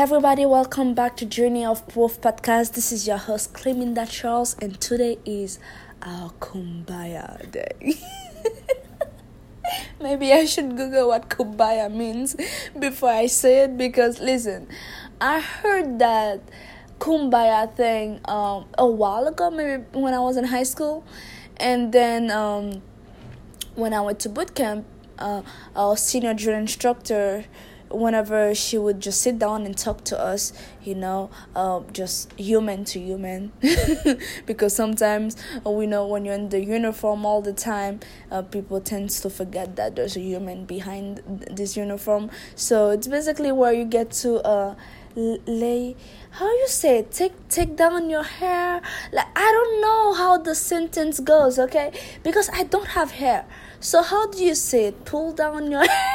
Everybody, welcome back to Journey of Growth podcast. This is your host, Cleminda Charles, and today is our Kumbaya Day. Maybe I should Google what Kumbaya means before I say it because listen, I heard that Kumbaya thing um, a while ago, maybe when I was in high school, and then um, when I went to boot camp, uh, our senior drill instructor whenever she would just sit down and talk to us, you know, uh, just human to human. because sometimes we know when you're in the uniform all the time, uh, people tend to forget that there's a human behind this uniform. So it's basically where you get to uh, lay how you say it? take take down your hair like i don't know how the sentence goes okay because i don't have hair so how do you say it pull down your hair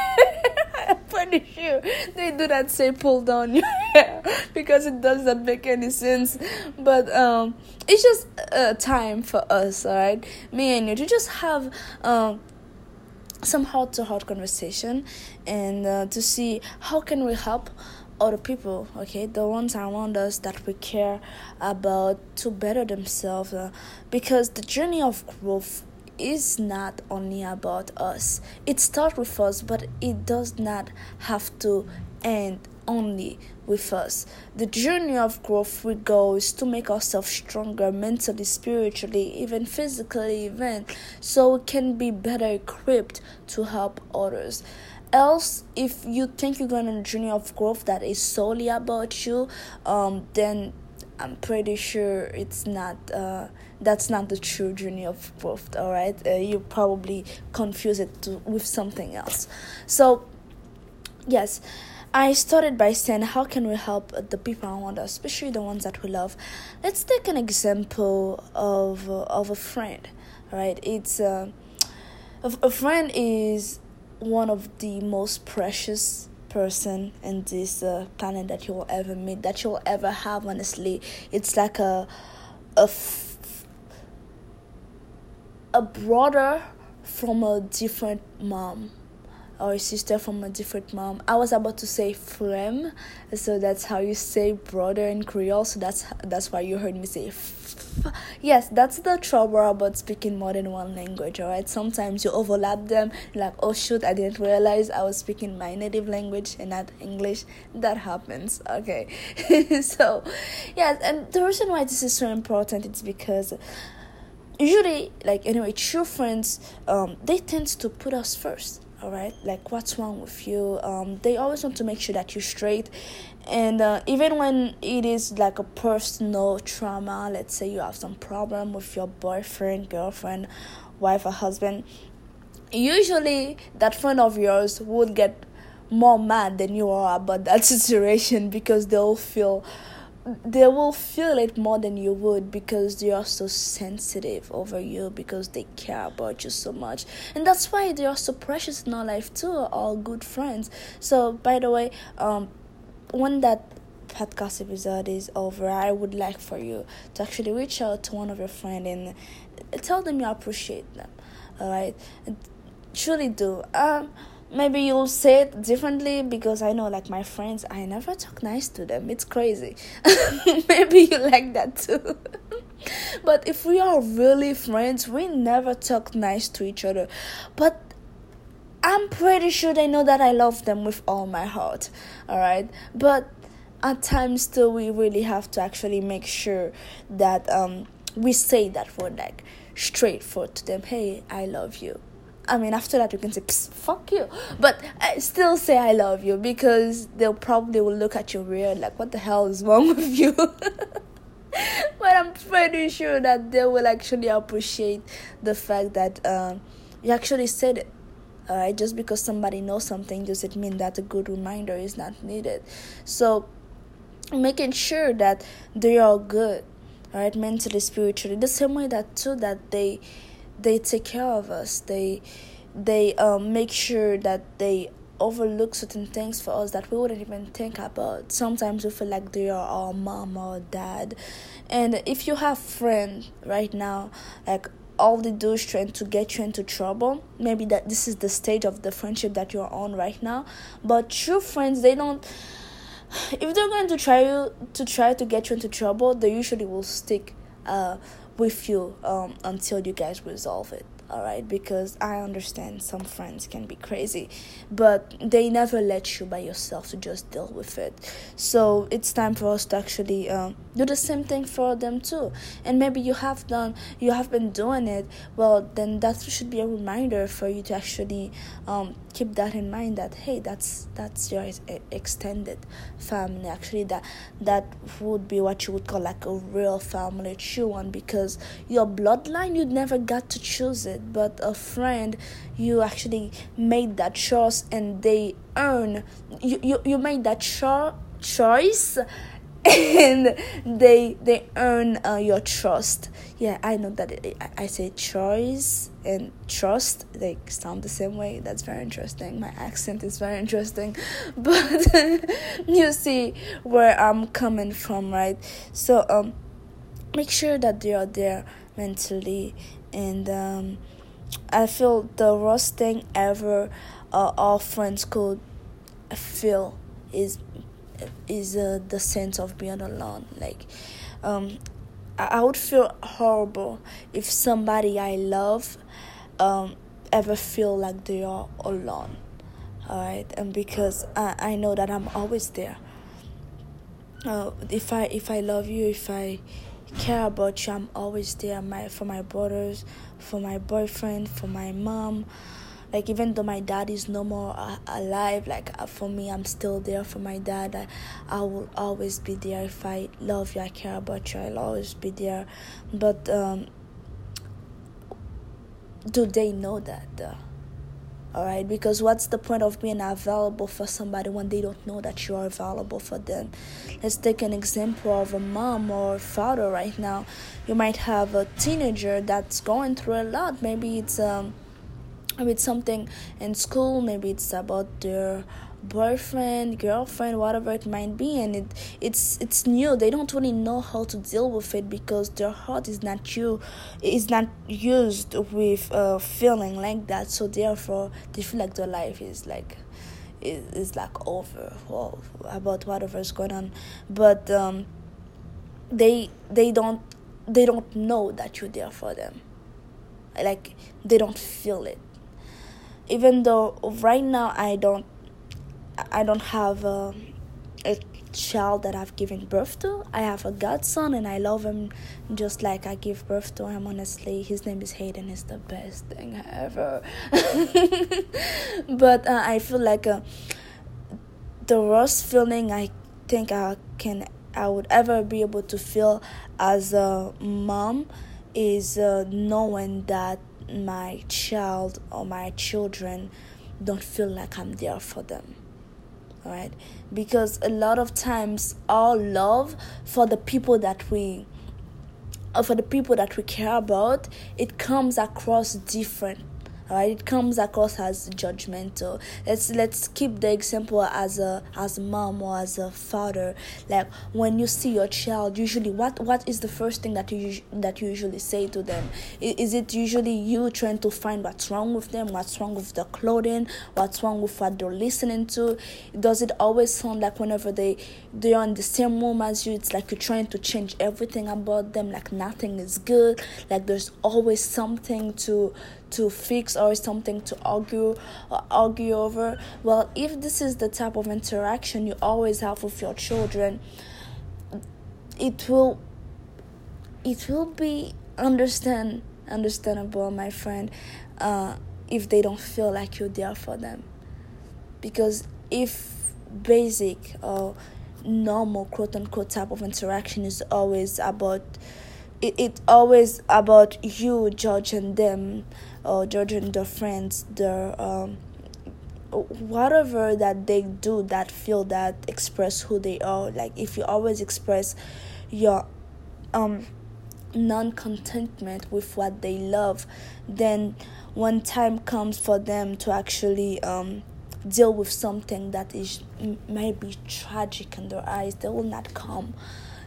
Pretty sure they do not say pull down your hair because it doesn't make any sense. But um, it's just a time for us, alright, me and you to just have um some heart to heart conversation and uh, to see how can we help other people okay? The ones around us that we care about to better themselves uh, because the journey of growth is not only about us. It starts with us, but it does not have to end only with us. The journey of growth we go is to make ourselves stronger mentally, spiritually, even physically, even so we can be better equipped to help others. Else, if you think you're going on a journey of growth that is solely about you, um, then I'm pretty sure it's not. Uh, that's not the true journey of growth. All right, uh, you probably confuse it to, with something else. So, yes. I started by saying, how can we help the people around us, especially the ones that we love? Let's take an example of uh, of a friend, right? It's uh, a, a friend is one of the most precious person in this uh, planet that you will ever meet, that you will ever have. Honestly, it's like a a f- a brother from a different mom or a sister from a different mom. I was about to say frem, so that's how you say brother in Creole. So that's that's why you heard me say. F- yes, that's the trouble about speaking more than one language. Alright, sometimes you overlap them. Like, oh shoot, I didn't realize I was speaking my native language and not English. That happens. Okay, so yes, and the reason why this is so important is because usually like anyway true friends um they tend to put us first all right like what's wrong with you? Um they always want to make sure that you're straight. And uh, even when it is like a personal trauma let's say you have some problem with your boyfriend girlfriend wife or husband usually that friend of yours would get more mad than you are about that situation because they'll feel they will feel it more than you would because they are so sensitive over you because they care about you so much. And that's why they are so precious in our life too all good friends. So by the way um when that podcast episode is over i would like for you to actually reach out to one of your friends and tell them you appreciate them. All right truly do. Um maybe you'll say it differently because I know, like my friends, I never talk nice to them. It's crazy. maybe you like that too. but if we are really friends, we never talk nice to each other. But I'm pretty sure they know that I love them with all my heart. All right, but at times still we really have to actually make sure that um we say that we're like straightforward to them. Hey, I love you I mean, after that, you can say, fuck you. But I still say I love you because they'll probably will look at you weird, like, what the hell is wrong with you? but I'm pretty sure that they will actually appreciate the fact that um, you actually said it. Just because somebody knows something doesn't mean that a good reminder is not needed. So, making sure that they are good, alright, mentally, spiritually, the same way that too that they they take care of us. They they um, make sure that they overlook certain things for us that we wouldn't even think about. Sometimes we feel like they are our mom or dad. And if you have friends right now like all they do is trying to get you into trouble maybe that this is the stage of the friendship that you're on right now. But true friends they don't if they're going to try you to try to get you into trouble, they usually will stick uh, with you um, until you guys resolve it all right because i understand some friends can be crazy but they never let you by yourself to just deal with it. So it's time for us to actually um, do the same thing for them too. And maybe you have done you have been doing it well then that should be a reminder for you to actually um, keep that in mind that hey that's that's your extended family. Actually that that would be what you would call like a real family true one because your bloodline you never got to choose it but a friend you actually made that choice and they earn you you, you made that cho- choice and they they earn uh, your trust. Yeah i know that it, I, say choice and trust they sound the same way. That's very interesting. My accent is very interesting. But you see where i'm coming from right? So um make sure that they are there mentally. And um i feel the worst thing ever uh, our friends could feel is is uh, the sense of being alone. Like, um, I, I would feel horrible if somebody I love um, ever feel like they are alone. Alright, and because I, I know that I'm always there. Uh, if I if I love you, if I care about you, I'm always there. My for my brothers, for my boyfriend, for my mom like even though my dad is no more uh, alive like uh, for me i'm still there for my dad. I, I will always be there if i love you i care about you i'll always be there. But um, do they know that though? all right because what's the point of being available for somebody when they don't know that you are available for them? Let's take an example of a mom or father right now. You might have a teenager that's going through a lot. Maybe it's um maybe it's something in school maybe it's about their boyfriend girlfriend whatever it might be and it it's it's new. They don't really know how to deal with it because their heart is not you is not used with uh feeling like that. So therefore they feel like their life is like is, is like over well, about whatever is going on. But um they they don't they don't know that you're there for them. Like they don't feel it even though right now I don't I don't have a, a child that I've given birth to. I have a godson and I love him just like I give birth to him. Honestly, his name is Hayden. It's the best thing ever. but uh, I feel like uh, the worst feeling I think I can I would ever be able to feel as a mom is uh, knowing that my child or my children don't feel like I'm there for them. Alright? Because a lot of times our love for the people that we uh, for the people that we care about, it comes across different right it comes across as judgmental. Let's let's keep the example as a as mom or as a father. Like when you see your child usually what what is the first thing that you that you usually say to them? Is it usually you trying to find what's wrong with them what's wrong with the clothing what's wrong with what they're listening to? Does it always sound like whenever they they're in the same room as you it's like you're trying to change everything about them like nothing is good like there's always something to to fix or something to argue or argue over. Well if this is the type of interaction you always have with your children it will it will be understand understandable my friend uh, if they don't feel like you're there for them. Because if basic or normal quote unquote type of interaction is always about it, it always about you judging them or judging their friends their um whatever that they do that feel that express who they are. Like if you always express your um non-contentment with what they love then when time comes for them to actually um deal with something that is maybe tragic in their eyes. They will not come.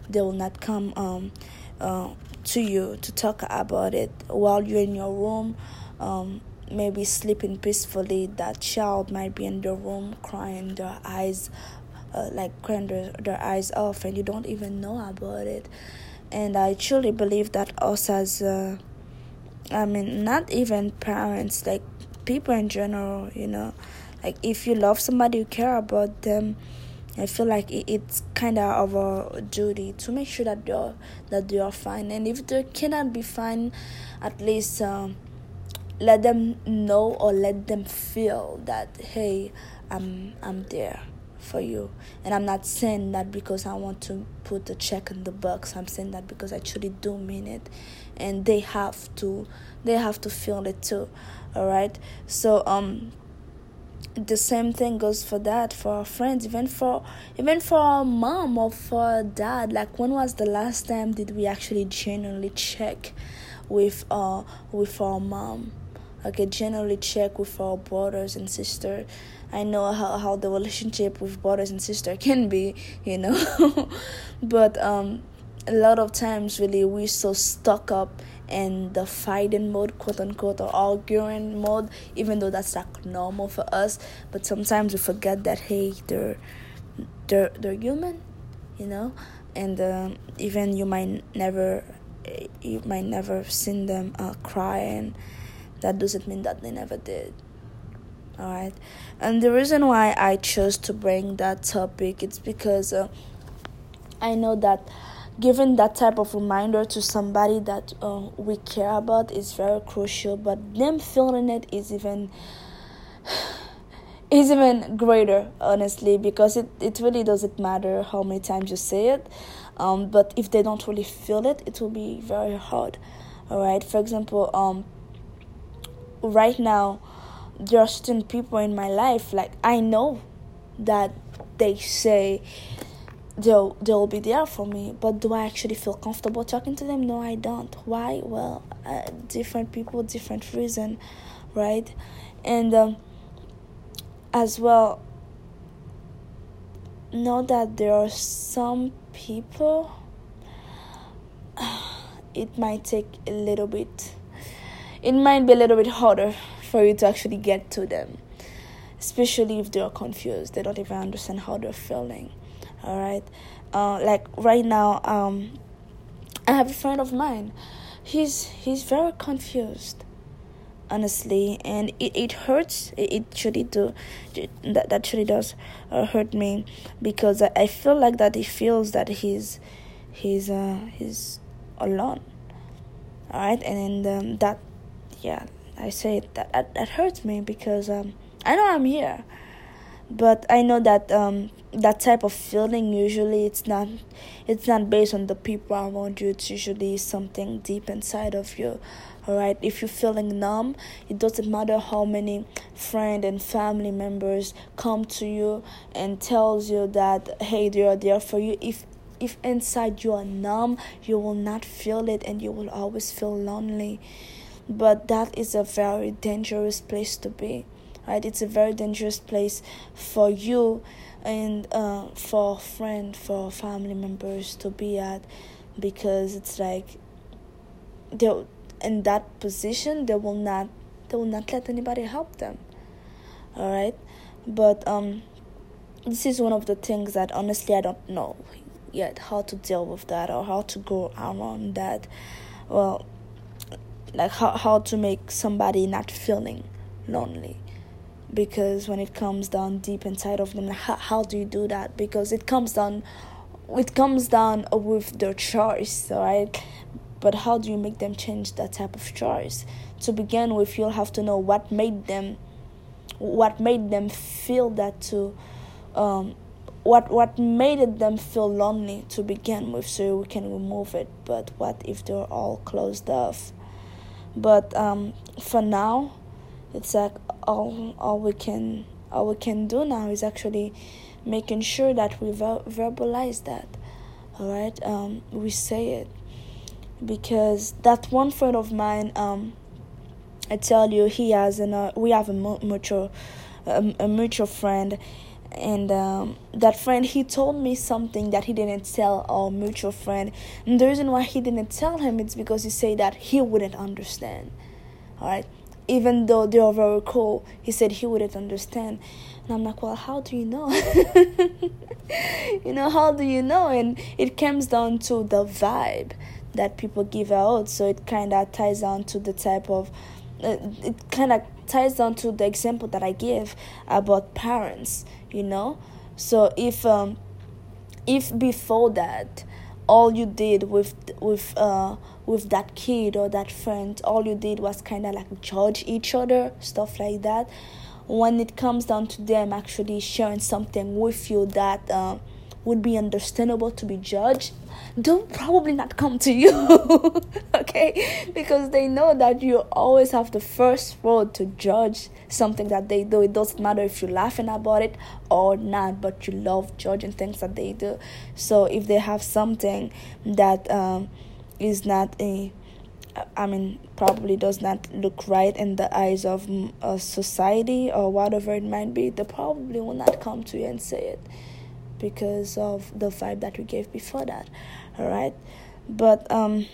They will not come um uh, to you to talk about it while you're in your room um, maybe sleeping peacefully that child might be in the room crying their eyes uh, like crying their, their eyes off and you don't even know about it. And i truly believe that us as uh, i mean not even parents like people in general you know like if you love somebody you care about them I feel like it's kind of our duty to make sure that they're that they are fine, and if they cannot be fine, at least um, let them know or let them feel that hey, I'm I'm there for you, and I'm not saying that because I want to put a check in the box. I'm saying that because I truly do mean it, and they have to they have to feel it too. All right, so um the same thing goes for that for our friends even for even for our mom or for our dad. Like when was the last time did we actually genuinely check with uh with our mom okay generally check with our brothers and sister. I know how, how the relationship with brothers and sister can be you know. But um a lot of times really we're so stuck up in the fighting mode quote unquote or arguing mode even though that's like normal for us. But sometimes we forget that hey they're they're they're human you know? And um, even you might never you might never seen them uh, cry and that doesn't mean that they never did. All right and the reason why i chose to bring that topic it's because uh, i know that giving that type of reminder to somebody that uh, we care about is very crucial but them feeling it is even is even greater honestly because it, it really doesn't matter how many times you say it um, but if they don't really feel it it will be very hard. All right for example um, right now there are certain people in my life like i know that they say they'll they'll be there for me but do i actually feel comfortable talking to them? No i don't. Why? Well uh, different people different reason right? And um, as well know that there are some people it might take a little bit it might be a little bit harder for you to actually get to them especially if they're confused. They don't even understand how they're feeling all right? Uh, like right now um i have a friend of mine. He's he's very confused honestly and it, it hurts. It, it truly do that that truly does uh, hurt me because I, I feel like that he feels that he's he's uh he's alone all right? And um, that yeah i say that, that that hurts me because um i know i'm here but i know that um that type of feeling usually it's not it's not based on the people around you. It's usually something deep inside of you all right if you're feeling numb it doesn't matter how many friend and family members come to you and tells you that hey they are there for you. If if inside you are numb you will not feel it and you will always feel lonely but that is a very dangerous place to be right? It's a very dangerous place for you and uh, for friend for family members to be at because it's like they in that position they will not they will not let anybody help them all right but um this is one of the things that honestly I don't know yet how to deal with that or how to go around that. Well like how how to make somebody not feeling lonely. Because when it comes down deep inside of them how, how do you do that? Because it comes down it comes down with their choice right? But how do you make them change that type of choice? To begin with you'll have to know what made them what made them feel that to um, what what made them feel lonely to begin with so we can remove it. But what if they're all closed off but um, for now it's like all all we can all we can do now is actually making sure that we ver- verbalize that. All right um, we say it. Because that one friend of mine um, i tell you he has an uh, we have a mutual a, a mutual friend and um, that friend he told me something that he didn't tell our mutual friend and the reason why he didn't tell him it's because he said that he wouldn't understand all right even though they are very cool, he said he wouldn't understand. And I'm like, well, how do you know? you know, how do you know? And it comes down to the vibe that people give out. So it kind of ties down to the type of, uh, it kind of ties down to the example that I give about parents, you know? So if, um, if before that, all you did with with uh with that kid or that friend all you did was kind of like judge each other stuff like that when it comes down to them actually sharing something with you that uh, would be understandable to be judged, they'll probably not come to you, okay? Because they know that you always have the first word to judge something that they do. It doesn't matter if you're laughing about it or not, but you love judging things that they do. So if they have something that um, is not a I mean, probably does not look right in the eyes of society or whatever it might be, they probably will not come to you and say it because of the vibe that we gave before that. All right, but um,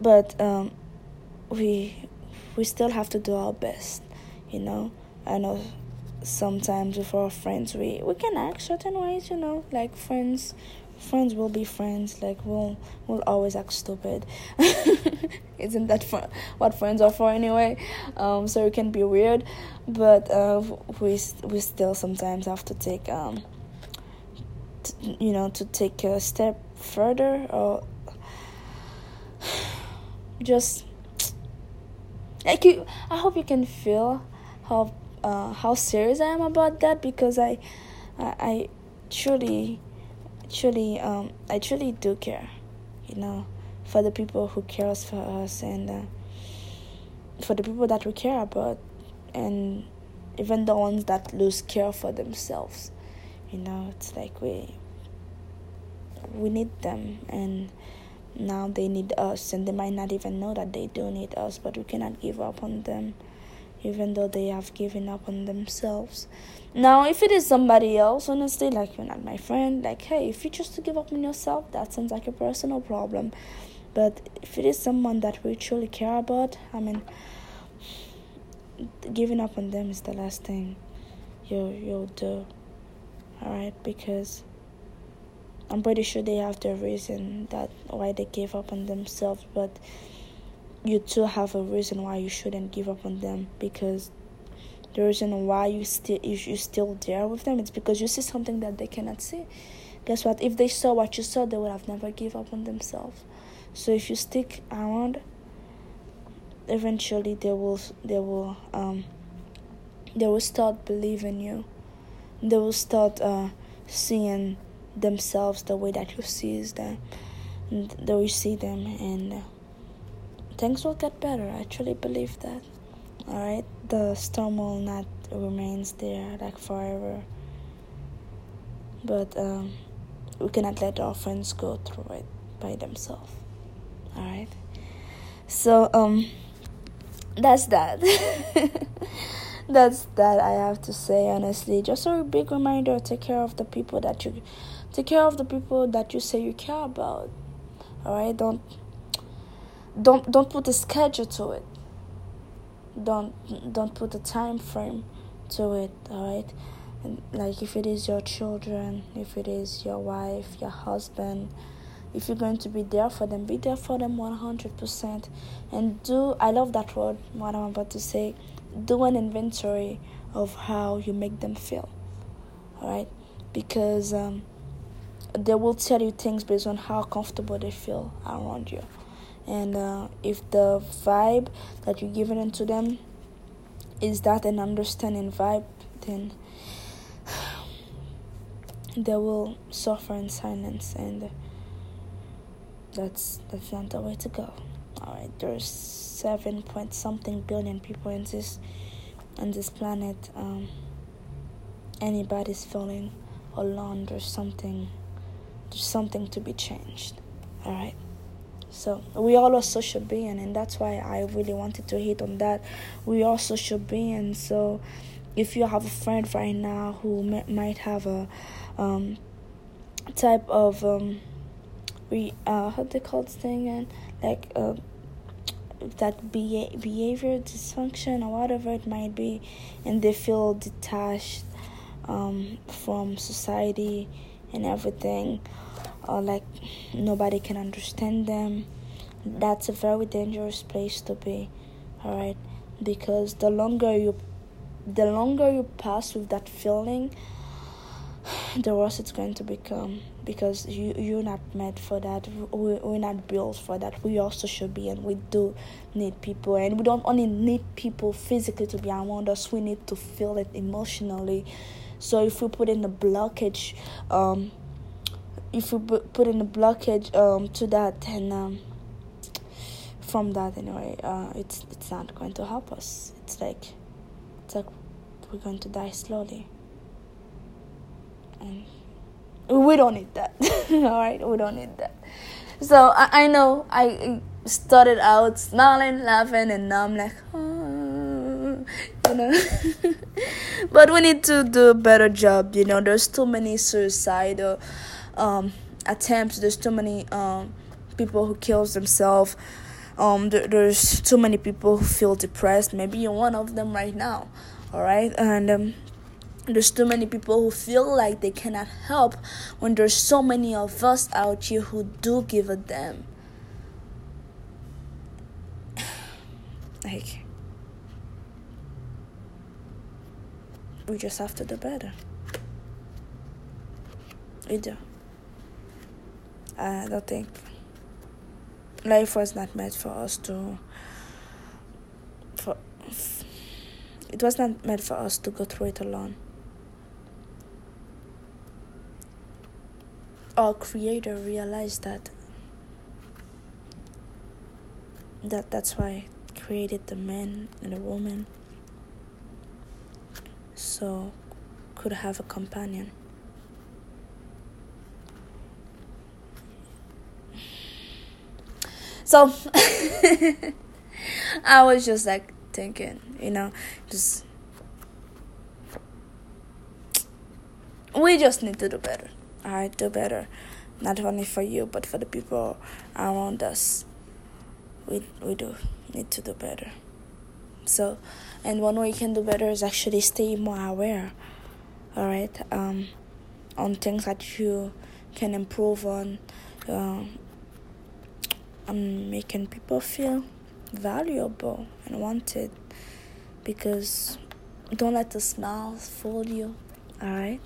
but um, we we still have to do our best, you know. I know sometimes with our friends we we can act certain ways, you know, like friends friends will be friends like we'll we'll always act stupid. Isn't that fun what friends are for anyway? Um so it can be weird but uh we we still sometimes have to take um t- you know to take a step further or just like you i hope you can feel how uh how serious i am about that because i i, I truly truly, um, I truly do care, you know, for the people who cares for us and uh, for the people that we care about, and even the ones that lose care for themselves. You know, it's like we we need them, and now they need us, and they might not even know that they do need us, but we cannot give up on them even though they have given up on themselves. Now, if it is somebody else, honestly, like you're not my friend, like, hey, if you choose to give up on yourself, that sounds like a personal problem. But if it is someone that we truly care about, I mean, giving up on them is the last thing you you'll do. Alright, because I'm pretty sure they have their reason that why they gave up on themselves, but you too have a reason why you shouldn't give up on them because the reason why you still you still there with them it's because you see something that they cannot see. Guess what? If they saw what you saw they would have never give up on themselves. So if you stick around eventually they will they will um they will start believing you. They will start uh seeing themselves the way that you see them and the way you see them and uh, things will get better. I truly believe that. Alright? The storm will not remains there like forever. But um, we cannot let our friends go through it by themselves. Alright? So um that's that. that's that I have to say honestly. Just a big reminder, take care of the people that you take care of the people that you say you care about. Alright? Don't don't don't put a schedule to it. Don't don't put a time frame to it all right and like if it is your children if it is your wife your husband if you're going to be there for them be there for them 100% and do i love that word what i'm about to say. Do an inventory of how you make them feel all right because um, they will tell you things based on how comfortable they feel around you and uh, if the vibe that you're giving into them is that an understanding vibe then they will suffer in silence and that's that's not the way to go. All right there's seven point something billion people in this on this planet. Um, anybody's feeling alone there's something there's something to be changed. All right so we all are social beings, and that's why I really wanted to hit on that. We are social beings. So if you have a friend right now who might have a um, type of um, we uh, how they call this thing and like uh, that be- behavior dysfunction or whatever it might be and they feel detached um, from society and everything or like nobody can understand them. That's a very dangerous place to be all right because the longer you the longer you pass with that feeling the worse it's going to become. Because you you're not meant for that. We, we're not built for that. We also should be and we do need people. And we don't only need people physically to be around us. We need to feel it emotionally. So if we put in a blockage um if we put in a blockage um to that and um from that anyway uh it's it's not going to help us. It's like it's like we're going to die slowly. And we don't need that. All right we don't need that. So I, I know i started out smiling laughing and now i'm like oh, you know. But we need to do a better job you know. There's too many suicidal um, attempts. There's too many um, people who kills themselves. Um, there, there's too many people who feel depressed. Maybe you're one of them right now all right and um, there's too many people who feel like they cannot help when there's so many of us out here who do give a damn. Like we just have to do better. We do Uh, i don't think life was not meant for us to for it was not meant for us to go through it alone. Our creator realized that that that's why created the man and the woman so could have a companion so i was just like thinking you know just we just need to do better I do better, not only for you but for the people around us. We we do need to do better. So, and one way you can do better is actually stay more aware. All right, um, on things that you can improve on, um, on making people feel valuable and wanted. Because don't let the smile fool you. All right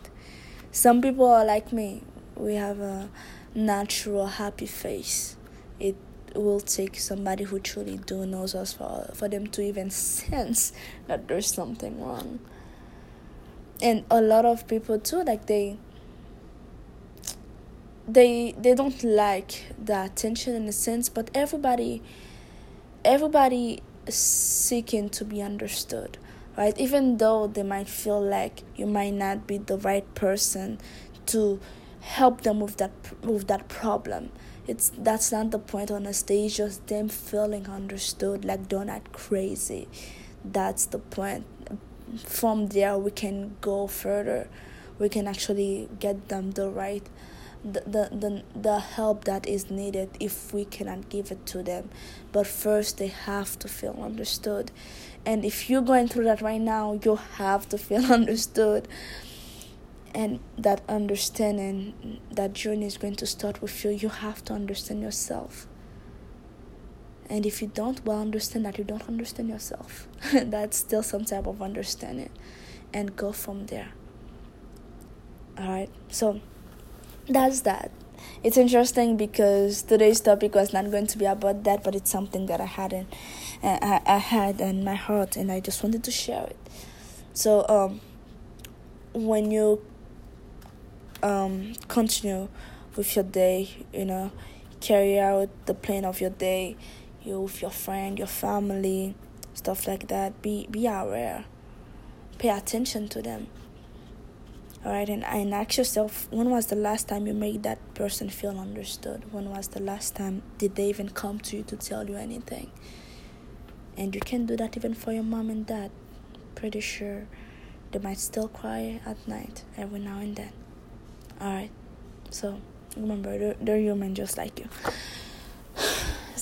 some people are like me we have a natural happy face it will take somebody who truly do knows us for for them to even sense that there's something wrong and a lot of people too like they they they don't like the attention in a sense but everybody everybody seeking to be understood right? Even though they might feel like you might not be the right person to help them with that with that problem. It's that's not the point on a stage, just them feeling understood, like they're not crazy. That's the point. From there we can go further. We can actually get them the right the, the, the, the help that is needed if we cannot give it to them. But first, they have to feel understood. And if you're going through that right now, you have to feel understood. And that understanding, that journey is going to start with you. You have to understand yourself. And if you don't well understand that, you don't understand yourself. That's still some type of understanding. And go from there. Alright? So, that's that. It's interesting because today's topic was not going to be about that, but it's something that I had in, I, I had in my heart, and I just wanted to share it. So, um, when you um continue with your day, you know, carry out the plan of your day, you with your friend, your family, stuff like that. Be be aware. Pay attention to them all right and, and ask yourself when was the last time you made that person feel understood? When was the last time did they even come to you to tell you anything? And you can do that even for your mom and dad. Pretty sure they might still cry at night every now and then. All right so remember they're, they're human just like you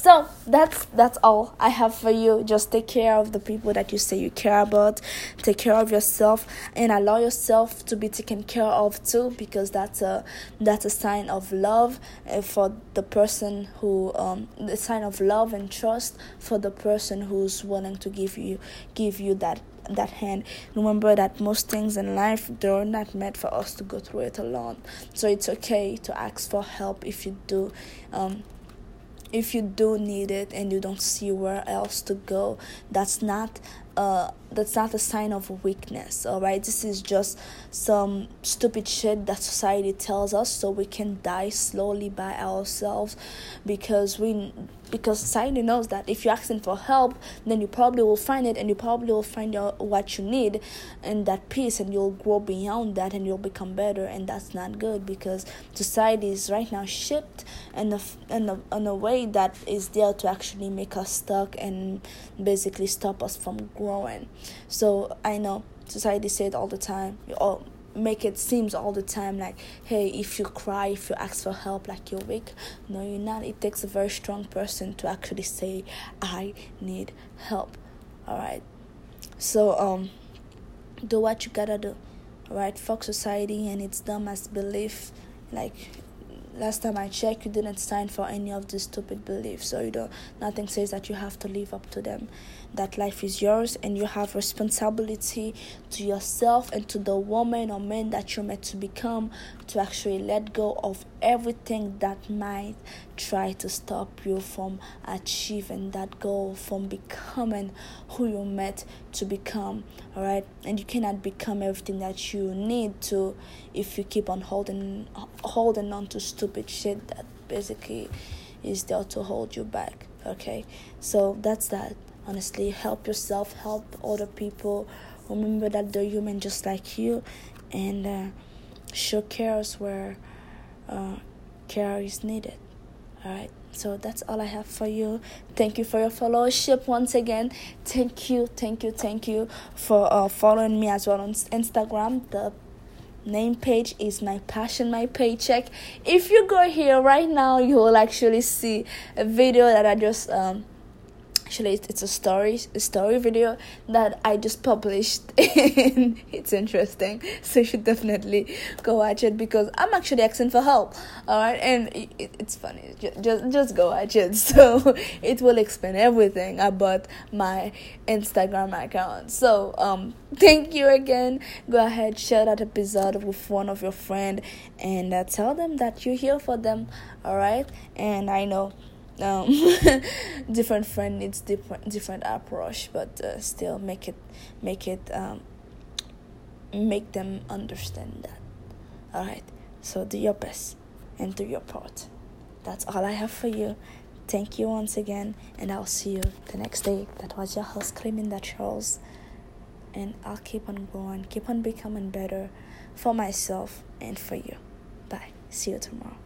so that's that's all i have for you. Just take care of the people that you say you care about. Take care of yourself and allow yourself to be taken care of too because that's a that's a sign of love uh, for the person who um the sign of love and trust for the person who's willing to give you give you that that hand. Remember that most things in life they're not meant for us to go through it alone. So it's okay to ask for help if you do um, if you do need it and you don't see where else to go that's not uh that's not a sign of weakness all right this is just some stupid shit that society tells us so we can die slowly by ourselves because we because society knows that if you're asking for help then you probably will find it and you probably will find out what you need and that peace and you'll grow beyond that and you'll become better and that's not good because society is right now shaped in a, in a, in a way that is there to actually make us stuck and basically stop us from growing. So i know society said all the time all make it seems all the time like hey if you cry if you ask for help like you're weak no you're not it takes a very strong person to actually say i need help all right so um do what you gotta do all right fuck society and its dumbass belief like last time I checked, you didn't sign for any of these stupid beliefs. So you don't. Nothing says that you have to live up to them. That life is yours, and you have responsibility to yourself and to the woman or man that you're meant to become to actually let go of everything that might try to stop you from achieving that goal, from becoming who you're meant to become. All right, and you cannot become everything that you need to if you keep on holding holding on to stupid shit that basically is there to hold you back. Okay, so that's that. Honestly, help yourself, help other people. Remember that they're human just like you, and uh, show cares where uh, care is needed. All right. So that's all I have for you. Thank you for your followership once again. Thank you, thank you, thank you for uh, following me as well on Instagram. The name page is my passion my paycheck if you go here right now you will actually see a video that i just um actually it's a story a story video that i just published and it's interesting. So you should definitely go watch it because i'm actually asking for help all right and it, it's funny. Just, just just go watch it. So it will explain everything about my instagram account. So um thank you again. Go ahead share that episode with one of your friend and uh, tell them that you're here for them all right and i know um, different friend needs different different approach but uh, still make it make it um, make them understand that. All right so do your best and do your part. That's all i have for you. Thank you once again and i'll see you the next day. That was your host Cleminda charles and i'll keep on going keep on becoming better for myself and for you. Bye. See you tomorrow